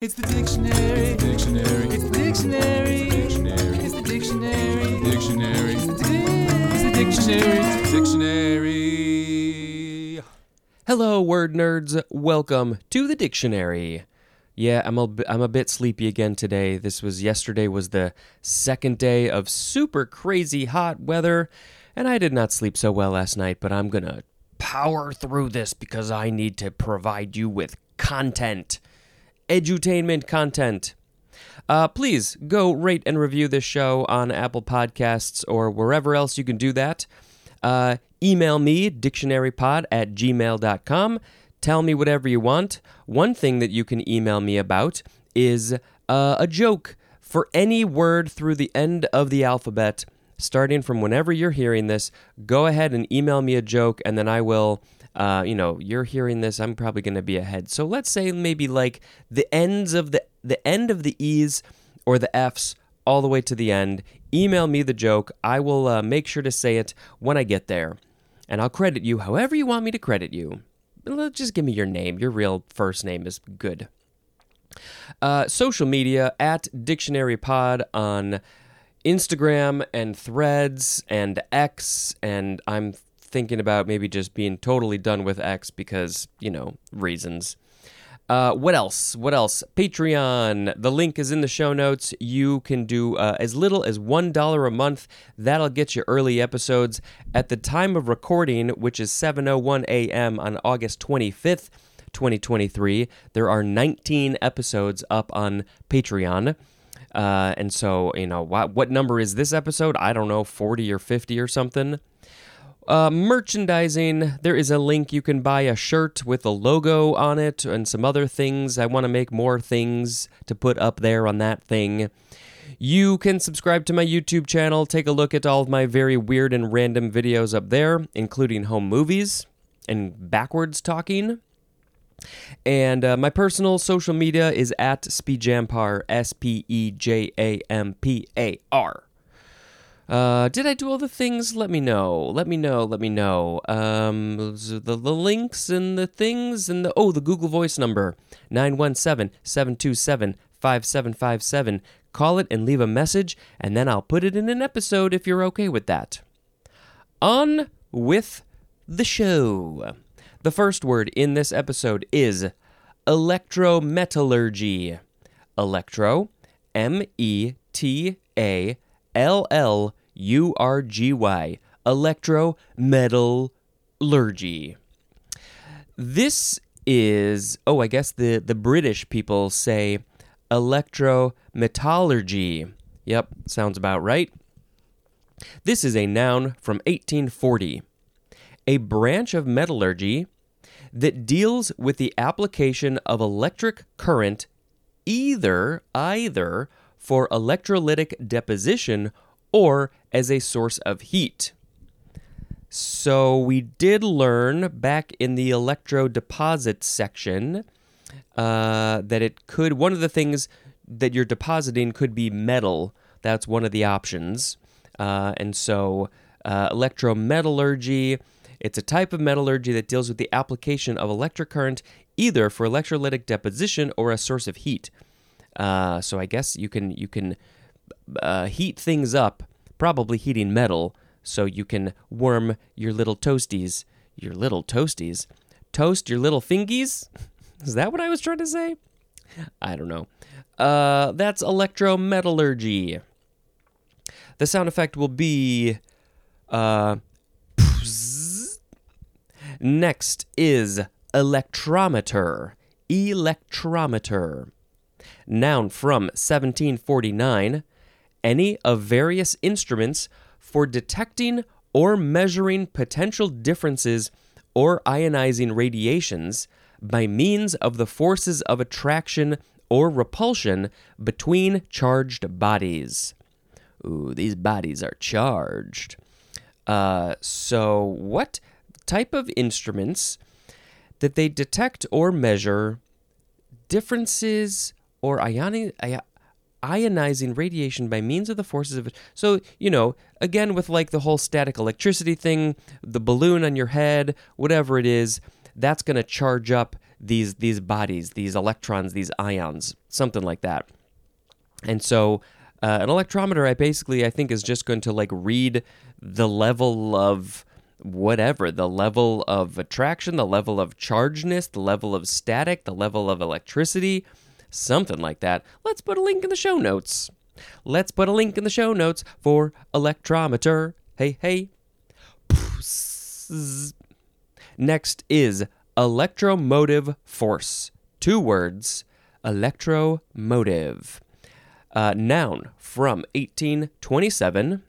It's the dictionary. Dictionary. It's the dictionary. Dictionary. It's the dictionary. Dictionary. It's the dictionary. Dictionary. Hello, word nerds. Welcome to the dictionary. Yeah, I'm a, I'm a bit sleepy again today. This was yesterday was the second day of super crazy hot weather, and I did not sleep so well last night, but I'm going to power through this because I need to provide you with content. Edutainment content. Uh, please go rate and review this show on Apple Podcasts or wherever else you can do that. Uh, email me, dictionarypod at gmail.com. Tell me whatever you want. One thing that you can email me about is uh, a joke for any word through the end of the alphabet. Starting from whenever you're hearing this, go ahead and email me a joke, and then I will uh, you know, you're hearing this, I'm probably going to be ahead. So let's say maybe like the ends of the the end of the E's or the F's all the way to the end. Email me the joke. I will uh, make sure to say it when I get there, and I'll credit you however you want me to credit you. Just give me your name. Your real first name is good. Uh, social media at Dictionary Pod on Instagram and Threads and X, and I'm thinking about maybe just being totally done with X because, you know, reasons. Uh, what else? What else? Patreon. The link is in the show notes. You can do uh, as little as $1 a month. That'll get you early episodes. At the time of recording, which is 7.01 a.m. on August 25th, 2023, there are 19 episodes up on Patreon. Uh, and so, you know, what, what number is this episode? I don't know, 40 or 50 or something. Uh, merchandising, there is a link. You can buy a shirt with a logo on it and some other things. I want to make more things to put up there on that thing. You can subscribe to my YouTube channel, take a look at all of my very weird and random videos up there, including home movies and backwards talking. And uh, my personal social media is at Spejampar, S P E J A M P A R. Uh, did I do all the things? Let me know. Let me know. Let me know. Um, the, the links and the things and the oh, the Google Voice number 917-727-5757. Call it and leave a message, and then I'll put it in an episode if you're okay with that. On with the show. The first word in this episode is electrometallurgy. Electro, M E T A L L U R G Y, electro electrometallurgy. This is, oh, I guess the, the British people say electrometallurgy. Yep, sounds about right. This is a noun from 1840, a branch of metallurgy that deals with the application of electric current either either for electrolytic deposition or as a source of heat. So we did learn back in the electrodeposit section uh, that it could one of the things that you're depositing could be metal. That's one of the options, uh, and so uh, electrometallurgy. It's a type of metallurgy that deals with the application of electric current either for electrolytic deposition or a source of heat. Uh, so I guess you can you can uh, heat things up, probably heating metal, so you can warm your little toasties, your little toasties, toast your little fingies. Is that what I was trying to say? I don't know. Uh, that's electrometallurgy. The sound effect will be. Uh, next is electrometer. Electrometer. Noun from 1749 any of various instruments for detecting or measuring potential differences or ionizing radiations by means of the forces of attraction or repulsion between charged bodies. Ooh, these bodies are charged. Uh, so, what type of instruments that they detect or measure differences or ioni- ionizing radiation by means of the forces of it. So, you know, again, with like the whole static electricity thing, the balloon on your head, whatever it is, that's going to charge up these these bodies, these electrons, these ions, something like that. And so uh, an electrometer, I basically I think is just going to like read the level of whatever the level of attraction, the level of chargeness, the level of static, the level of electricity, something like that. Let's put a link in the show notes. Let's put a link in the show notes for electrometer. Hey, hey. Next is electromotive force. Two words electromotive. Uh, noun from 1827.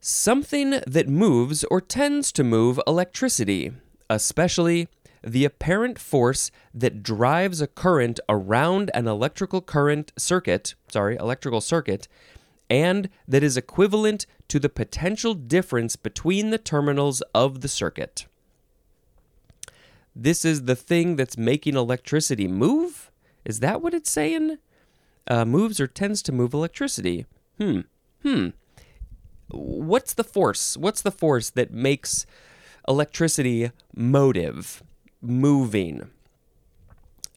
Something that moves or tends to move electricity, especially the apparent force that drives a current around an electrical current circuit, sorry, electrical circuit, and that is equivalent to the potential difference between the terminals of the circuit. This is the thing that's making electricity move? Is that what it's saying? Uh, moves or tends to move electricity. Hmm. Hmm. What's the force? What's the force that makes electricity motive, moving?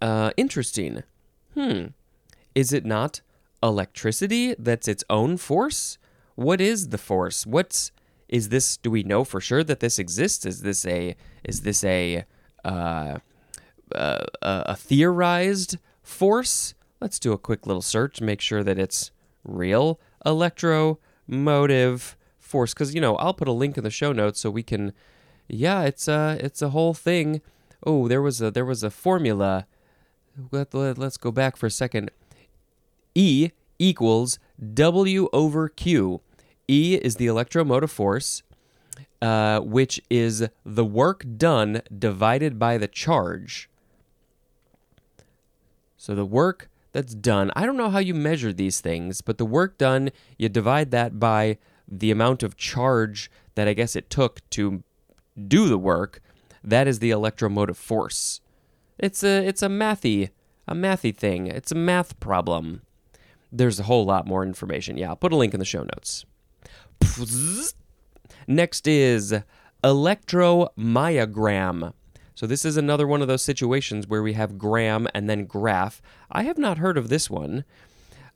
Uh, interesting. Hmm. Is it not electricity that's its own force? What is the force? What's is this? Do we know for sure that this exists? Is this a is this a uh, uh, a theorized force? Let's do a quick little search, to make sure that it's real. Electromotive force, because you know I'll put a link in the show notes so we can. Yeah, it's a it's a whole thing. Oh, there was a there was a formula. Let, let, let's go back for a second. E equals W over Q. E is the electromotive force, uh, which is the work done divided by the charge. So the work that's done, I don't know how you measure these things, but the work done, you divide that by the amount of charge that I guess it took to do the work. That is the electromotive force. It's a it's a mathy a mathy thing. It's a math problem. There's a whole lot more information. Yeah, I'll put a link in the show notes. Next is electromyogram. So this is another one of those situations where we have gram and then graph. I have not heard of this one.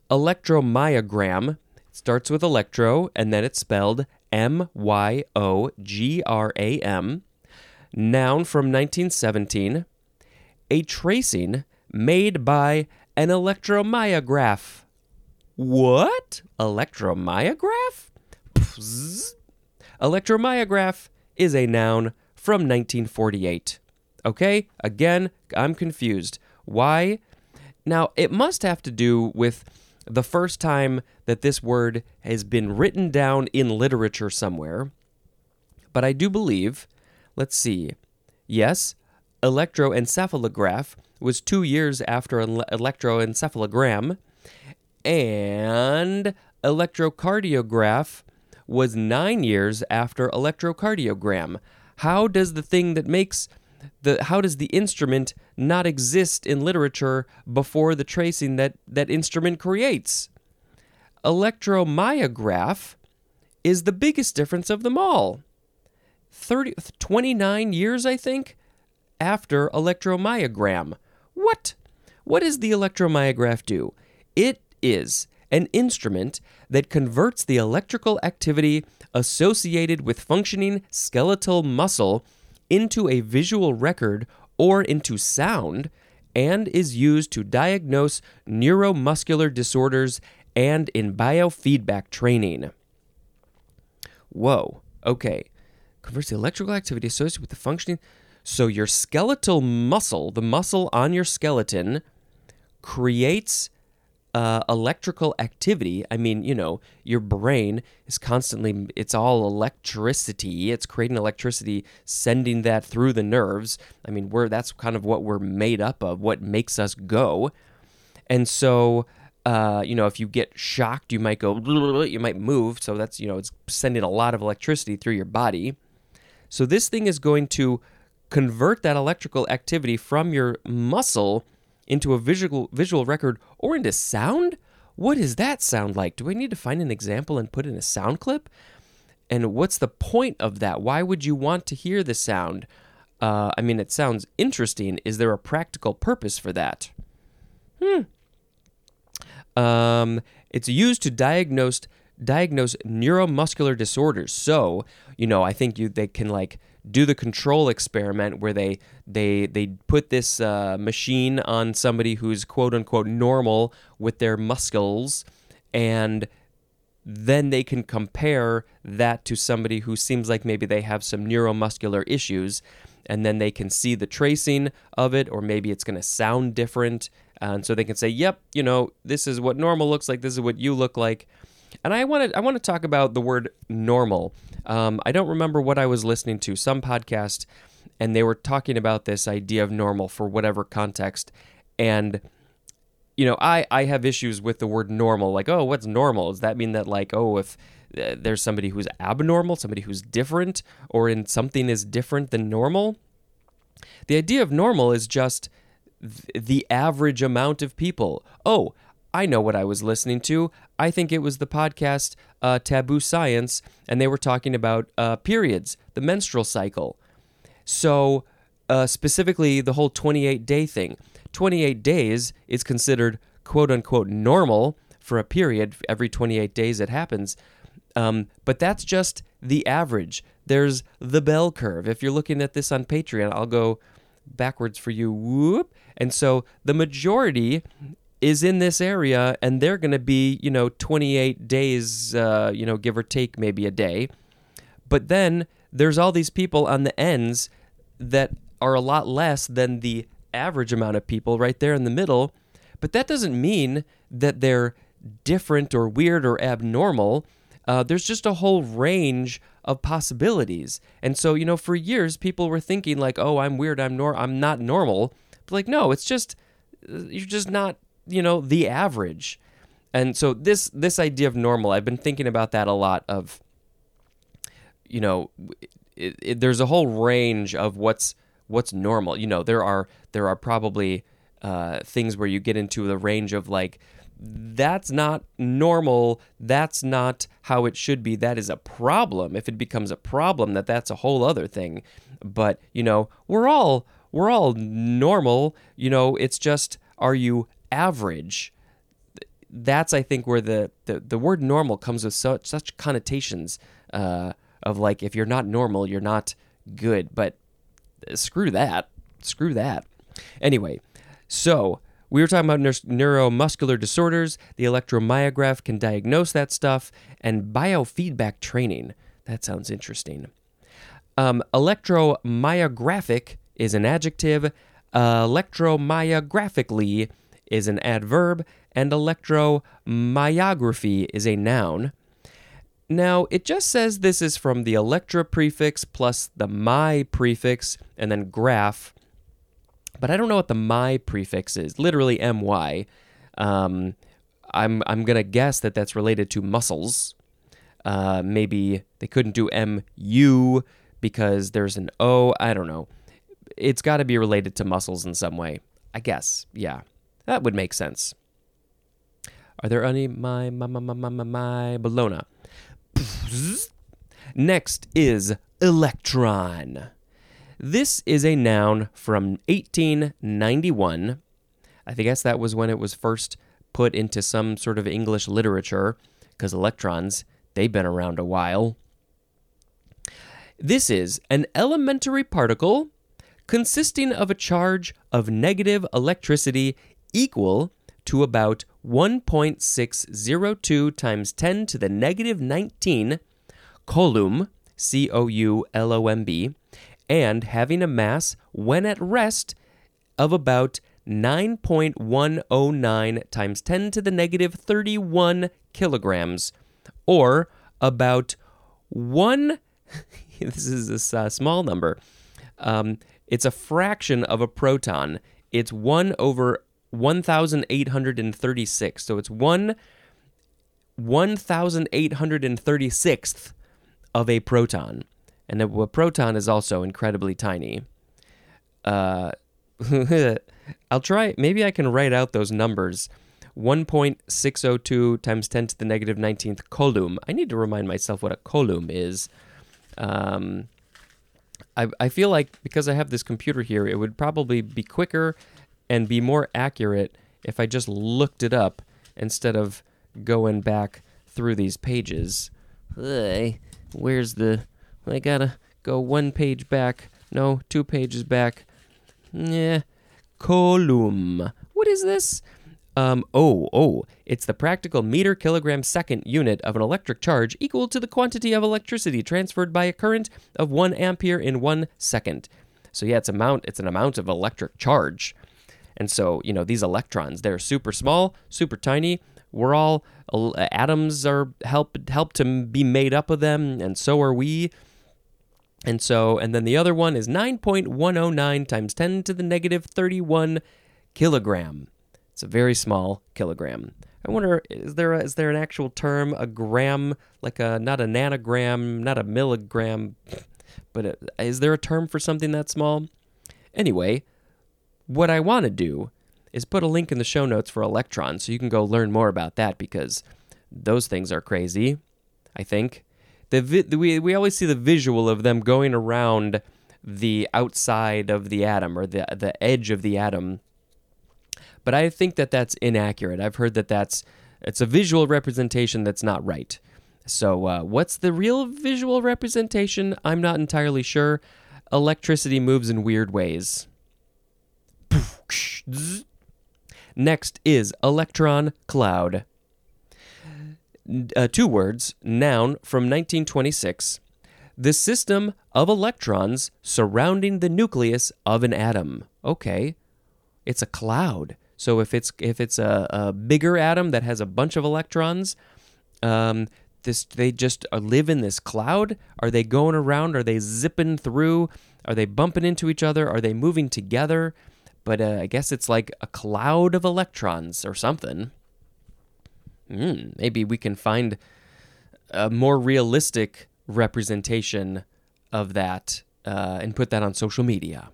Electromyogram starts with electro and then it's spelled M Y O G R A M. Noun from 1917. A tracing made by an electromyograph. What? Electromyograph? Pzz. Electromyograph is a noun from 1948. Okay? Again, I'm confused. Why? Now, it must have to do with the first time that this word has been written down in literature somewhere. But I do believe, let's see. Yes, electroencephalograph was two years after electroencephalogram, and electrocardiograph was nine years after electrocardiogram. How does the thing that makes the how does the instrument not exist in literature before the tracing that that instrument creates? Electromyograph is the biggest difference of them all. 30, 29 years, I think, after electromyogram. What? What does the electromyograph do? It is an instrument that converts the electrical activity associated with functioning skeletal muscle into a visual record or into sound and is used to diagnose neuromuscular disorders and in biofeedback training. Whoa, okay. Converts the electrical activity associated with the functioning. So your skeletal muscle, the muscle on your skeleton, creates uh, electrical activity. I mean, you know, your brain is constantly, it's all electricity. It's creating electricity, sending that through the nerves. I mean, we're, that's kind of what we're made up of, what makes us go. And so, uh, you know, if you get shocked, you might go, you might move. So that's, you know, it's sending a lot of electricity through your body. So this thing is going to convert that electrical activity from your muscle into a visual visual record or into sound? What does that sound like? Do I need to find an example and put in a sound clip? And what's the point of that? Why would you want to hear the sound? Uh, I mean, it sounds interesting. Is there a practical purpose for that? Hmm. Um, it's used to diagnose diagnose neuromuscular disorders. So, you know, I think you they can like do the control experiment where they they they put this uh, machine on somebody who's quote unquote normal with their muscles, and then they can compare that to somebody who seems like maybe they have some neuromuscular issues and then they can see the tracing of it or maybe it's going to sound different and so they can say yep you know this is what normal looks like this is what you look like and i want to i want to talk about the word normal um, i don't remember what i was listening to some podcast and they were talking about this idea of normal for whatever context and you know, I, I have issues with the word normal. Like, oh, what's normal? Does that mean that, like, oh, if uh, there's somebody who's abnormal, somebody who's different, or in something is different than normal? The idea of normal is just th- the average amount of people. Oh, I know what I was listening to. I think it was the podcast uh, Taboo Science, and they were talking about uh, periods, the menstrual cycle. So, uh, specifically, the whole 28 day thing. 28 days is considered quote unquote normal for a period. Every 28 days it happens. Um, but that's just the average. There's the bell curve. If you're looking at this on Patreon, I'll go backwards for you. Whoop. And so the majority is in this area, and they're going to be, you know, 28 days, uh, you know, give or take maybe a day. But then there's all these people on the ends that are a lot less than the average amount of people right there in the middle. But that doesn't mean that they're different or weird or abnormal. Uh, there's just a whole range of possibilities. And so, you know, for years, people were thinking like, "Oh, I'm weird. I'm nor. I'm not normal." But like, no, it's just you're just not, you know, the average. And so this this idea of normal, I've been thinking about that a lot. Of, you know, it, it, there's a whole range of what's what's normal. You know, there are there are probably uh, things where you get into the range of like that's not normal that's not how it should be that is a problem if it becomes a problem that that's a whole other thing but you know we're all we're all normal you know it's just are you average that's i think where the the, the word normal comes with such such connotations uh, of like if you're not normal you're not good but screw that screw that Anyway, so we were talking about neuromuscular disorders. The electromyograph can diagnose that stuff, and biofeedback training. That sounds interesting. Um, electromyographic is an adjective, uh, electromyographically is an adverb, and electromyography is a noun. Now, it just says this is from the electra prefix plus the my prefix and then graph but I don't know what the my prefix is. Literally my. Um, I'm I'm gonna guess that that's related to muscles. Uh, maybe they couldn't do mu because there's an o. I don't know. It's got to be related to muscles in some way. I guess. Yeah, that would make sense. Are there any my my my my my my, Bologna? Next is electron. This is a noun from 1891. I guess that was when it was first put into some sort of English literature, because electrons, they've been around a while. This is an elementary particle consisting of a charge of negative electricity equal to about 1.602 times 10 to the negative 19 coulomb, C O U L O M B, and having a mass when at rest of about 9.109 times 10 to the negative 31 kilograms, or about one. this is a uh, small number. Um, it's a fraction of a proton. It's 1 over 1,836. So it's 1 1,836th of a proton and a, proton is also incredibly tiny. Uh, I'll try. Maybe I can write out those numbers. 1.602 times 10 to the negative 19th coulomb. I need to remind myself what a coulomb is. Um, I, I feel like because I have this computer here, it would probably be quicker and be more accurate if I just looked it up instead of going back through these pages. Hey, where's the. I gotta go one page back. No, two pages back. Yeah. Coulomb. What is this? Um, oh, oh, it's the practical meter kilogram second unit of an electric charge equal to the quantity of electricity transferred by a current of one ampere in one second. So yeah, it's amount it's an amount of electric charge. And so, you know, these electrons, they're super small, super tiny. We're all uh, atoms are help help to be made up of them, and so are we. And so, and then the other one is 9.109 times 10 to the negative 31 kilogram. It's a very small kilogram. I wonder is there a, is there an actual term a gram like a not a nanogram, not a milligram, but a, is there a term for something that small? Anyway, what I want to do is put a link in the show notes for Electron so you can go learn more about that because those things are crazy, I think. The, vi- the we we always see the visual of them going around the outside of the atom or the the edge of the atom but I think that that's inaccurate. I've heard that that's it's a visual representation that's not right. So, uh, what's the real visual representation? I'm not entirely sure. Electricity moves in weird ways. Next is electron cloud. Uh, two words, noun from 1926. The system of electrons surrounding the nucleus of an atom. Okay, it's a cloud. So if it's if it's a, a bigger atom that has a bunch of electrons, um, this they just uh, live in this cloud. Are they going around? Are they zipping through? Are they bumping into each other? Are they moving together? But uh, I guess it's like a cloud of electrons or something. Mm, maybe we can find a more realistic representation of that uh, and put that on social media.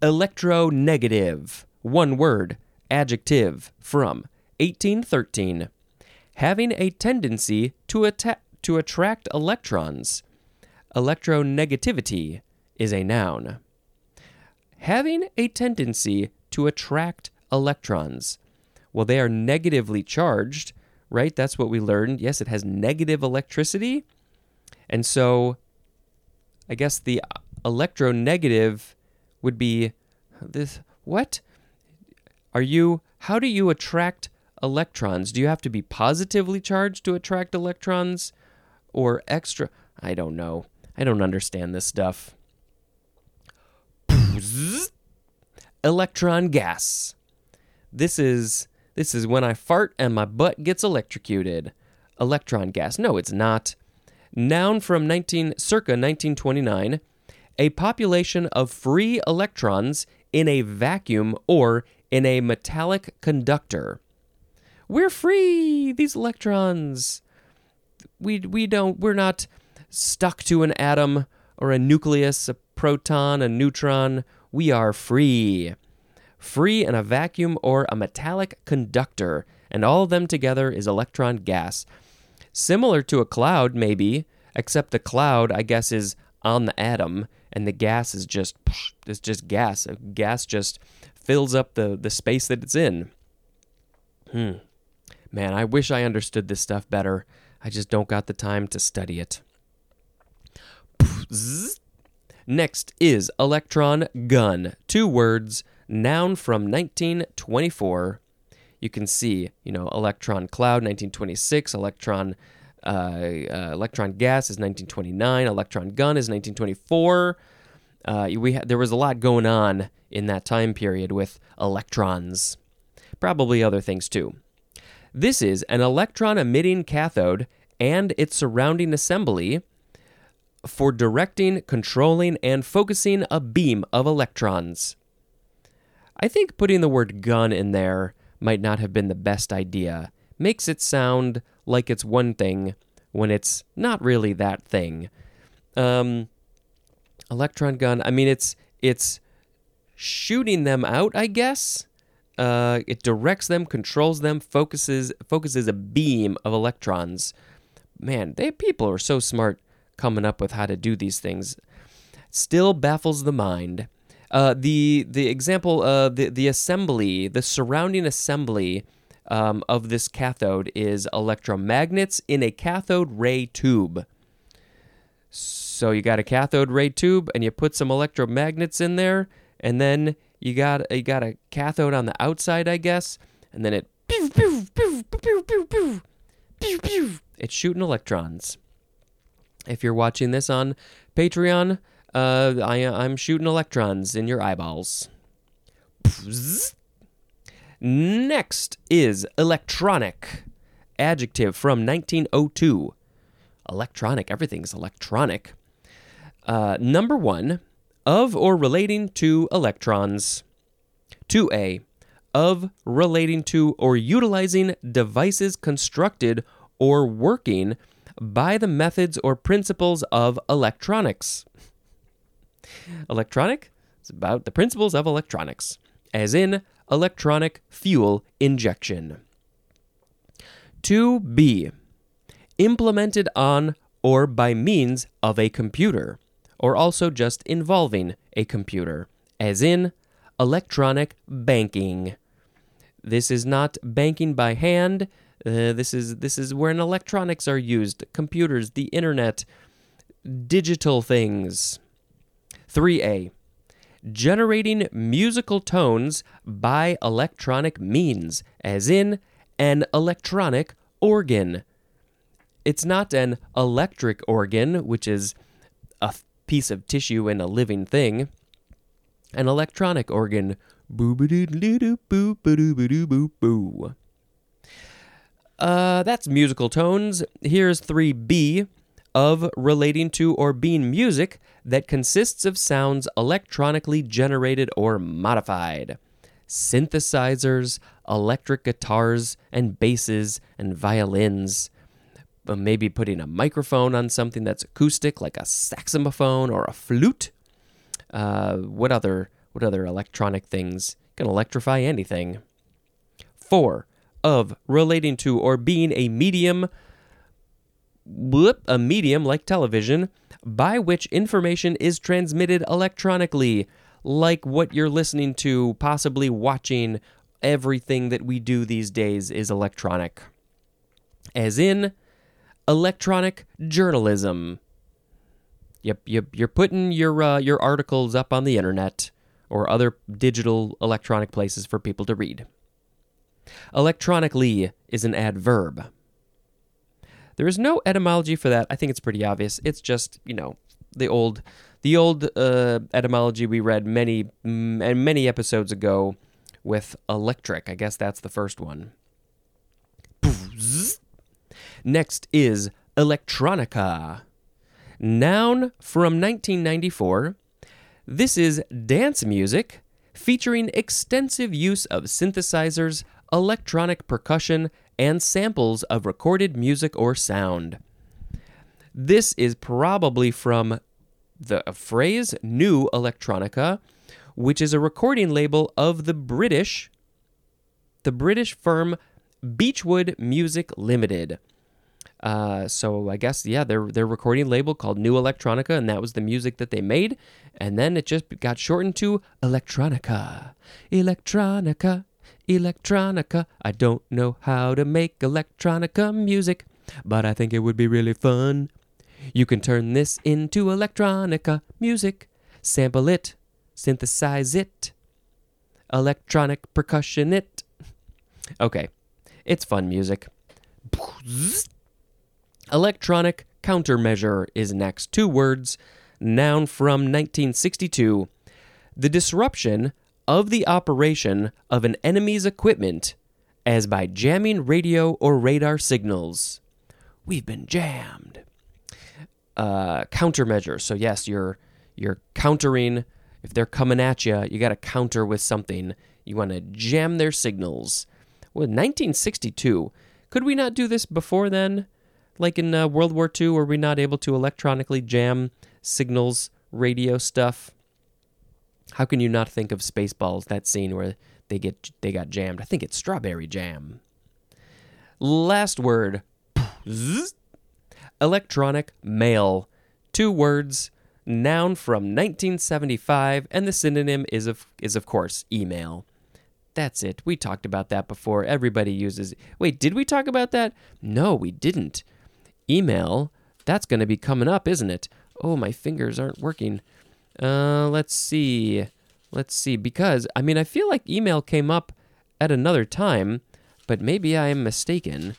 Electronegative. One word. Adjective. From 1813. Having a tendency to, atta- to attract electrons. Electronegativity is a noun. Having a tendency to attract electrons. Well, they are negatively charged, right? That's what we learned. Yes, it has negative electricity. And so I guess the electronegative would be this what are you how do you attract electrons do you have to be positively charged to attract electrons or extra i don't know i don't understand this stuff electron gas. This is this is when i fart and my butt gets electrocuted. Electron gas. No it's not. Noun from 19 circa 1929 a population of free electrons in a vacuum or in a metallic conductor. We're free, these electrons. We, we don't, we're not stuck to an atom or a nucleus, a proton, a neutron. We are free. Free in a vacuum or a metallic conductor, and all of them together is electron gas. Similar to a cloud, maybe, except the cloud, I guess, is on the atom, and the gas is just it's just gas. Gas just fills up the the space that it's in. Hmm. Man, I wish I understood this stuff better. I just don't got the time to study it. Next is electron gun. Two words, noun from 1924. You can see, you know, electron cloud 1926, electron uh, uh, electron gas is 1929. Electron gun is 1924. Uh, we ha- there was a lot going on in that time period with electrons, probably other things too. This is an electron emitting cathode and its surrounding assembly for directing, controlling, and focusing a beam of electrons. I think putting the word gun in there might not have been the best idea. Makes it sound like it's one thing when it's not really that thing. Um, electron gun. I mean, it's it's shooting them out. I guess. Uh, it directs them, controls them, focuses focuses a beam of electrons. Man, they people are so smart coming up with how to do these things still baffles the mind. Uh, the the example, uh, the the assembly, the surrounding assembly um, of this cathode is electromagnets in a cathode ray tube. So you got a cathode ray tube, and you put some electromagnets in there, and then you got you got a cathode on the outside, I guess, and then it pew, pew, pew, pew, pew, pew, pew, pew, pew. it's shooting electrons. If you're watching this on Patreon, uh, I, I'm shooting electrons in your eyeballs. Next is electronic. Adjective from 1902. Electronic, everything's electronic. Uh, number one, of or relating to electrons. 2a, of relating to or utilizing devices constructed or working by the methods or principles of electronics. Electronic is about the principles of electronics, as in electronic fuel injection. 2b. Implemented on or by means of a computer, or also just involving a computer, as in electronic banking. This is not banking by hand. Uh, this is this is when electronics are used, computers, the internet, digital things. 3a. Generating musical tones by electronic means, as in an electronic organ. It's not an electric organ, which is a piece of tissue and a living thing. An electronic organ. Boo doo doo doo boo doo doo boo boo. Uh, that's musical tones. Here's 3b of relating to or being music that consists of sounds electronically generated or modified. Synthesizers, electric guitars, and basses, and violins. Uh, Maybe putting a microphone on something that's acoustic, like a saxophone or a flute. Uh, what other what other electronic things can electrify anything? Four of relating to or being a medium blip, a medium like television by which information is transmitted electronically, like what you're listening to, possibly watching. Everything that we do these days is electronic. As in, electronic journalism. Yep, yep you're putting your uh, your articles up on the internet or other digital electronic places for people to read. Electronically is an adverb. There is no etymology for that. I think it's pretty obvious. It's just you know the old the old uh, etymology we read many and many episodes ago with electric. I guess that's the first one. Next is electronica. Noun from 1994. This is dance music featuring extensive use of synthesizers, electronic percussion, and samples of recorded music or sound. This is probably from the phrase New Electronica, which is a recording label of the British the British firm Beechwood Music Limited. Uh, so I guess yeah, their their recording label called New Electronica, and that was the music that they made, and then it just got shortened to Electronica, Electronica, Electronica. I don't know how to make electronica music, but I think it would be really fun. You can turn this into electronica music, sample it, synthesize it, electronic percussion it. Okay, it's fun music. Electronic countermeasure is next. Two words, noun from 1962. The disruption of the operation of an enemy's equipment as by jamming radio or radar signals. We've been jammed. Uh, countermeasure. So yes, you're you're countering. If they're coming at you, you got to counter with something. You want to jam their signals. Well, 1962. Could we not do this before then? Like in uh, World War II, were we not able to electronically jam signals, radio stuff? How can you not think of Spaceballs? That scene where they get they got jammed. I think it's strawberry jam. Last word. Electronic mail. Two words, noun from 1975, and the synonym is of is of course email. That's it. We talked about that before. Everybody uses. Wait, did we talk about that? No, we didn't. Email. That's going to be coming up, isn't it? Oh, my fingers aren't working. Uh, let's see. Let's see. Because I mean, I feel like email came up at another time, but maybe I am mistaken.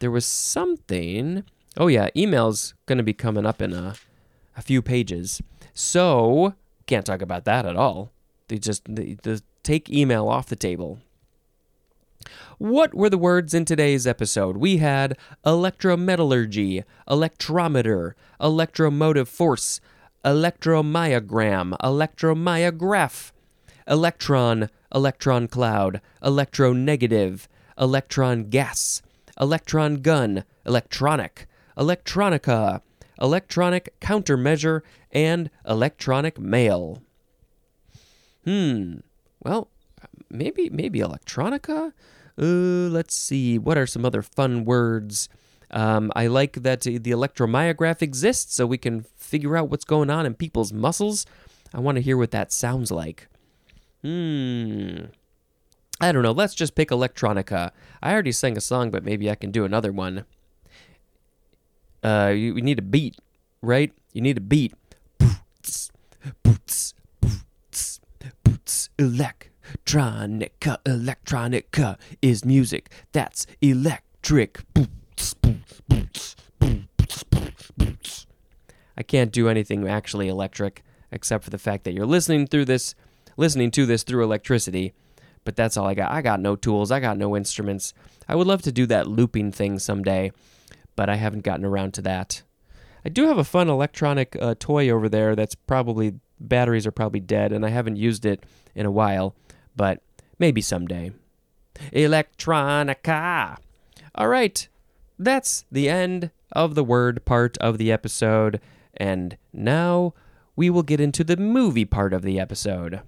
There was something. Oh yeah, email's going to be coming up in a a few pages. So can't talk about that at all. They just they, they take email off the table. What were the words in today's episode? We had electrometallurgy, electrometer, electromotive force, electromyogram, electromyograph, electron, electron cloud, electronegative, electron gas, electron gun, electronic, electronica, electronic countermeasure, and electronic mail. Hmm. Well, maybe maybe electronica. Uh, let's see. What are some other fun words? Um, I like that the electromyograph exists, so we can figure out what's going on in people's muscles. I want to hear what that sounds like. Hmm. I don't know. Let's just pick electronica. I already sang a song, but maybe I can do another one. Uh, you, we need a beat, right? You need a beat. Boots, boots, boots, boots. Electronica, electronica is music. That's electric. Boots. I can't do anything actually electric except for the fact that you're listening through this, listening to this through electricity. But that's all I got. I got no tools. I got no instruments. I would love to do that looping thing someday, but I haven't gotten around to that. I do have a fun electronic uh, toy over there that's probably batteries are probably dead and I haven't used it in a while, but maybe someday. Electronica. All right. That's the end of the word part of the episode and now we will get into the movie part of the episode.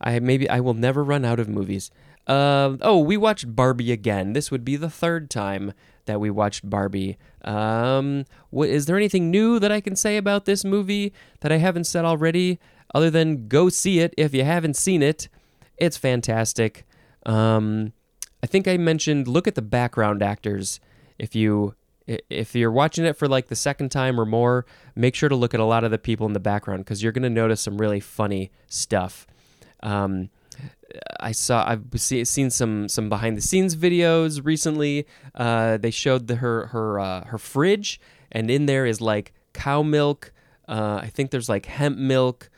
I maybe I will never run out of movies. Uh, oh, we watched Barbie again. This would be the third time that we watched Barbie. Um, what, is there anything new that I can say about this movie that I haven't said already, other than go see it if you haven't seen it? It's fantastic. Um, I think I mentioned look at the background actors. If you if you're watching it for like the second time or more, make sure to look at a lot of the people in the background because you're going to notice some really funny stuff. Um, I saw I've seen some some behind the scenes videos recently. Uh, they showed the, her her uh, her fridge, and in there is like cow milk. Uh, I think there's like hemp milk,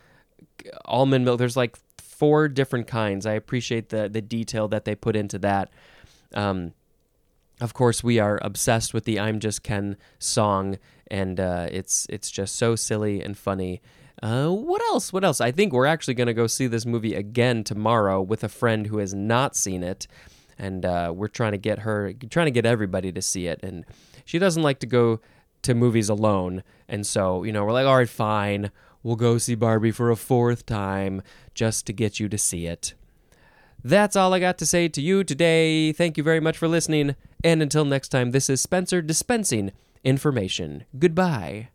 almond milk. There's like four different kinds. I appreciate the the detail that they put into that. Um, of course, we are obsessed with the "I'm Just Ken" song, and uh, it's it's just so silly and funny. Uh, what else? What else? I think we're actually going to go see this movie again tomorrow with a friend who has not seen it, and uh, we're trying to get her, trying to get everybody to see it. And she doesn't like to go to movies alone, and so you know we're like, all right, fine, we'll go see Barbie for a fourth time just to get you to see it. That's all I got to say to you today. Thank you very much for listening, and until next time, this is Spencer dispensing information. Goodbye.